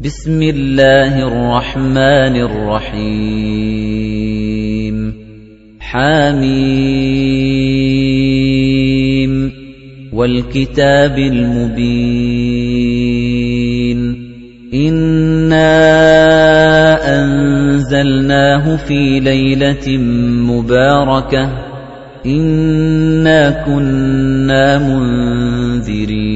بِسْمِ اللَّهِ الرَّحْمَٰنِ الرَّحِيمِ. حم وَالْكِتَابِ الْمُبِينِ. إِنَّا أَنزَلْنَاهُ فِي لَيْلَةٍ مُّبَارَكَةٍ. إِنَّا كُنَّا مُنذِرِينَ.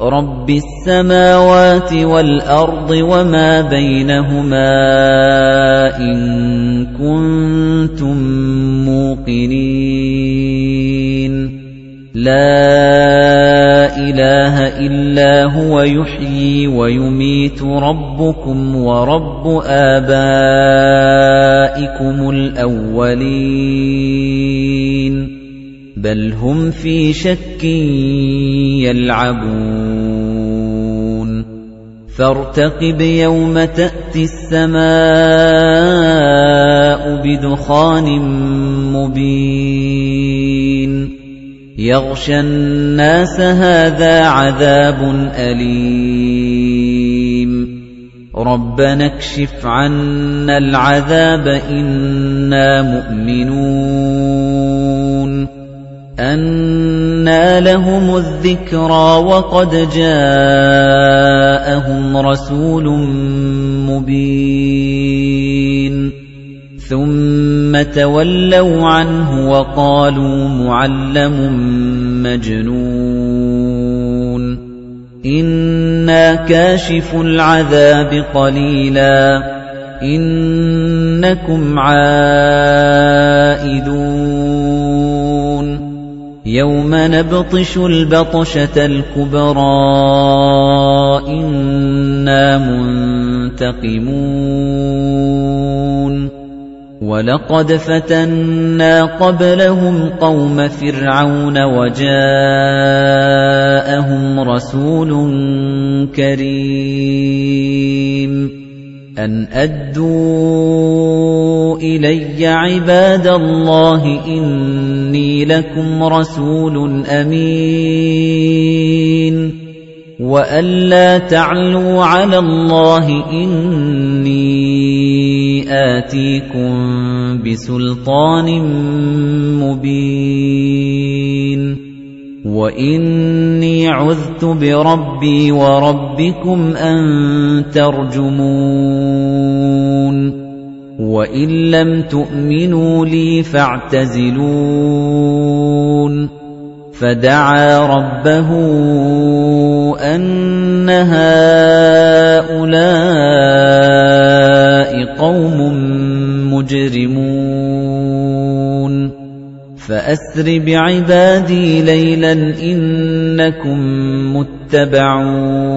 رَبِّ السَّمَاوَاتِ وَالْأَرْضِ وَمَا بَيْنَهُمَا إِن كُنتُم مُّوقِنِينَ. لَا إِلَٰهَ إِلَّا هُوَ يُحْيِي وَيُمِيتُ رَبُّكُمْ وَرَبُّ آبَائِكُمُ الْأَوَّلِينَ. بَلْ هُمْ فِي شَكٍّ يَلْعَبُونَ. فَارْتَقِبْ يَوْمَ تَأْتِي السَّمَاءُ بِدُخَانٍ مُّبِينٍ. يَغْشَى النَّاسَ هَٰذَا عَذَابٌ أَلِيمٌ. رَبَّنَا اكْشِفْ عَنَّا الْعَذَابَ إِنَّا مُؤْمِنُونَ. أَنَّىٰ لَهُمُ الذِّكْرَىٰ وَقَدْ جَاءَهُمْ رَسُولٌ مُّبِينٌ ثُمَّ تَوَلَّوْا عَنْهُ وَقَالُوا مُعَلَّمٌ مَّجْنُونٌ إِنَّا كَاشِفُو الْعَذَابِ قَلِيلًا إِنَّكُمْ عَائِدُونَ يَوْمَ نَبْطِشُ الْبَطْشَةَ الْكُبْرَىٰ إِنَّا مُنتَقِمُونَ. وَلَقَدْ فَتَنَّا قَبْلَهُمْ قَوْمَ فِرْعَوْنَ وَجَاءَهُمْ رَسُولٌ كَرِيمٌ. أَنْ أَدُّوا إِلَيَّ عِبَادَ اللَّهِ إِنِّي لَكُمْ رَسُولٌ أَمِينٌ. وَأَلَّا تَعْلُوا عَلَى اللَّهِ إِنِّي آتِيكُم بِسُلْطَانٍ مُّبِينٍ. وَإِنِّي عُذْتُ بِرَبِّي وَرَبِّكُمْ أَن تَرْجُمُونِ. وَإِن لَّمْ تُؤْمِنُوا لِي فَاعْتَزِلُونِ فَدَعَا رَبَّهُ أَنَّ هَٰؤُلَاءِ قَوْمٌ مُّجْرِمُونَ فَأَسْرِ بِعِبَادِي لَيْلًا إِنَّكُم مُّتَّبَعُونَ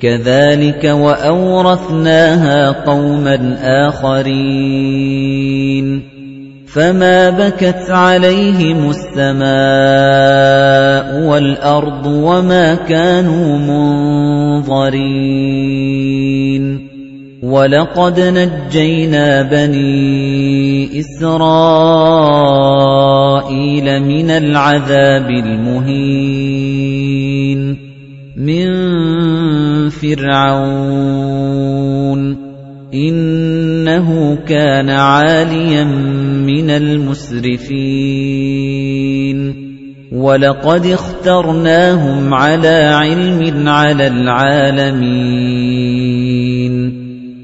كَذَلِكَ وَأَوْرَثْنَاهَا قَوْمًا آخَرِينَ. فَمَا بَكَتْ عَلَيْهِمُ السَّمَاءُ وَالْأَرْضُ وَمَا كَانُوا مُنظَرِينَ. وَلَقَدْ نَجَّيْنَا بَنِي إِسْرَائِيلَ مِنَ الْعَذَابِ الْمُهِينِ. مِن فِرْعَوْنَ. إِنَّهُ كَانَ عَالِيًا مِنَ الْمُسْرِفِينَ. وَلَقَدِ اخْتَرْنَاهُمْ عَلَىٰ عِلْمٍ عَلَى الْعَالَمِينَ.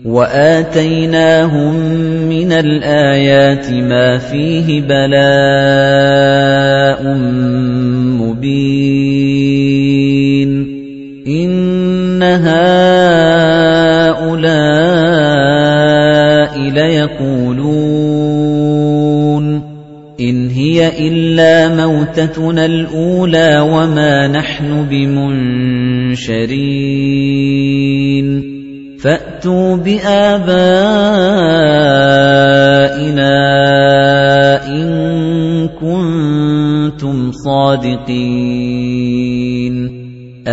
وَآتَيْنَاهُم مِّنَ الْآيَاتِ مَا فِيهِ بَلَاءٌ مُّبِينٌ. هَٰؤُلَاءِ لَيَقُولُونَ إِنْ هِيَ إِلَّا مَوْتَتُنَا الْأُولَىٰ وَمَا نَحْنُ بِمُنشَرِينَ. فَأْتُوا بِآبَائِنَا إِن كُنتُمْ صَادِقِينَ.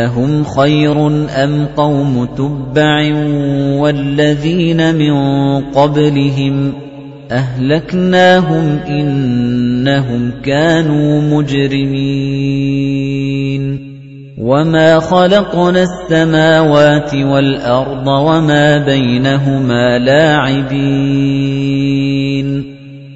أَهُمْ خَيْرٌ أَمْ قَوْمُ تُبَّعٍ وَالَّذِينَ مِن قَبْلِهِمْ ۚ أَهْلَكْنَاهُمْ إِنَّهُمْ كَانُوا مُجْرِمِينَ وَمَا خَلَقْنَا السَّمَاوَاتِ وَالْأَرْضَ وَمَا بَيْنَهُمَا لَاعِبِينَ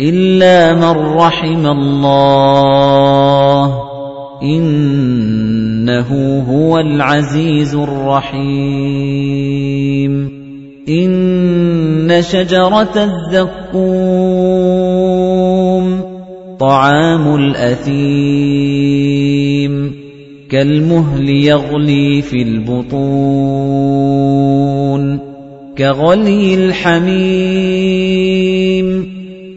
إِلَّا مَن رَّحِمَ اللَّهُ إِنَّهُ هُوَ الْعَزِيزُ الرَّحِيمُ إِنَّ شَجَرَتَ الزَّقُّومِ طَعَامُ الْأَثِيمِ كَالْمُهْلِ يَغْلِي فِي الْبُطُونِ كَغَلْيِ الْحَمِيمِ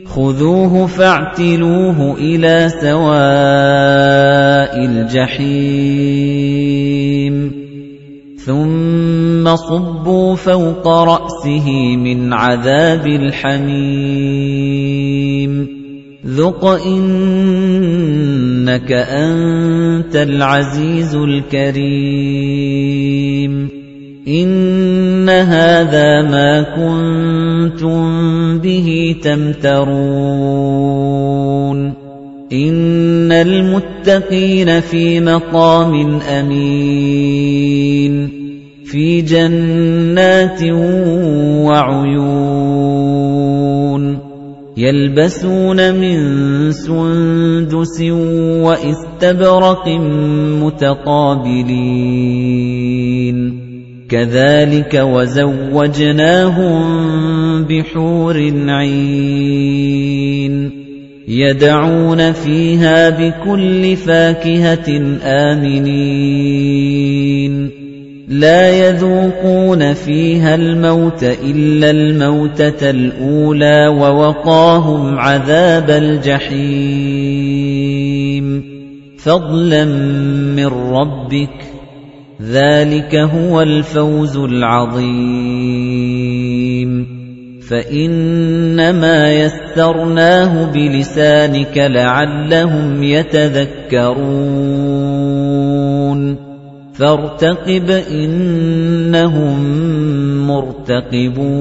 خُذُوهُ فَاعْتِلُوهُ إِلَى سَوَاءِ الْجَحِيمِ. ثُمَّ صُبُّوا فَوْقَ رَأْسِهِ مِنْ عَذَابِ الْحَمِيمِ. ذُقْ إِنَّكَ أَنتَ الْعَزِيزُ الْكَرِيمُ. هَذَا مَا كُنتُم بِهِ تَمْتَرُونَ إِنَّ الْمُتَّقِينَ فِي مَقَامٍ أَمِينٍ فِي جَنَّاتٍ وَعُيُونٍ يَلْبَسُونَ مِن سُندُسٍ وَإِسْتَبْرَقٍ مُتَقَابِلِينَ كَذَلِكَ وَزَوَّجْنَاهُم بِحُورٍ عِينٍ يَدْعُونَ فِيهَا بِكُلِّ فَاكِهَةٍ آمِنِينَ. لَا يَذُوقُونَ فِيهَا الْمَوْتَ إِلَّا الْمَوْتَةَ الْأُولَى وَوَقَاهُمْ عَذَابَ الْجَحِيمِ. فَضْلًا مِّن رَّبِّكَ ذَلِكَ هُوَ الْفَوْزُ الْعَظِيمُ فَإِنَّمَا يَسَّرْنَاهُ بِلِسَانِكَ لَعَلَّهُمْ يَتَذَكَّرُونَ فَارْتَقِبْ إِنَّهُم مُّرْتَقِبُونَ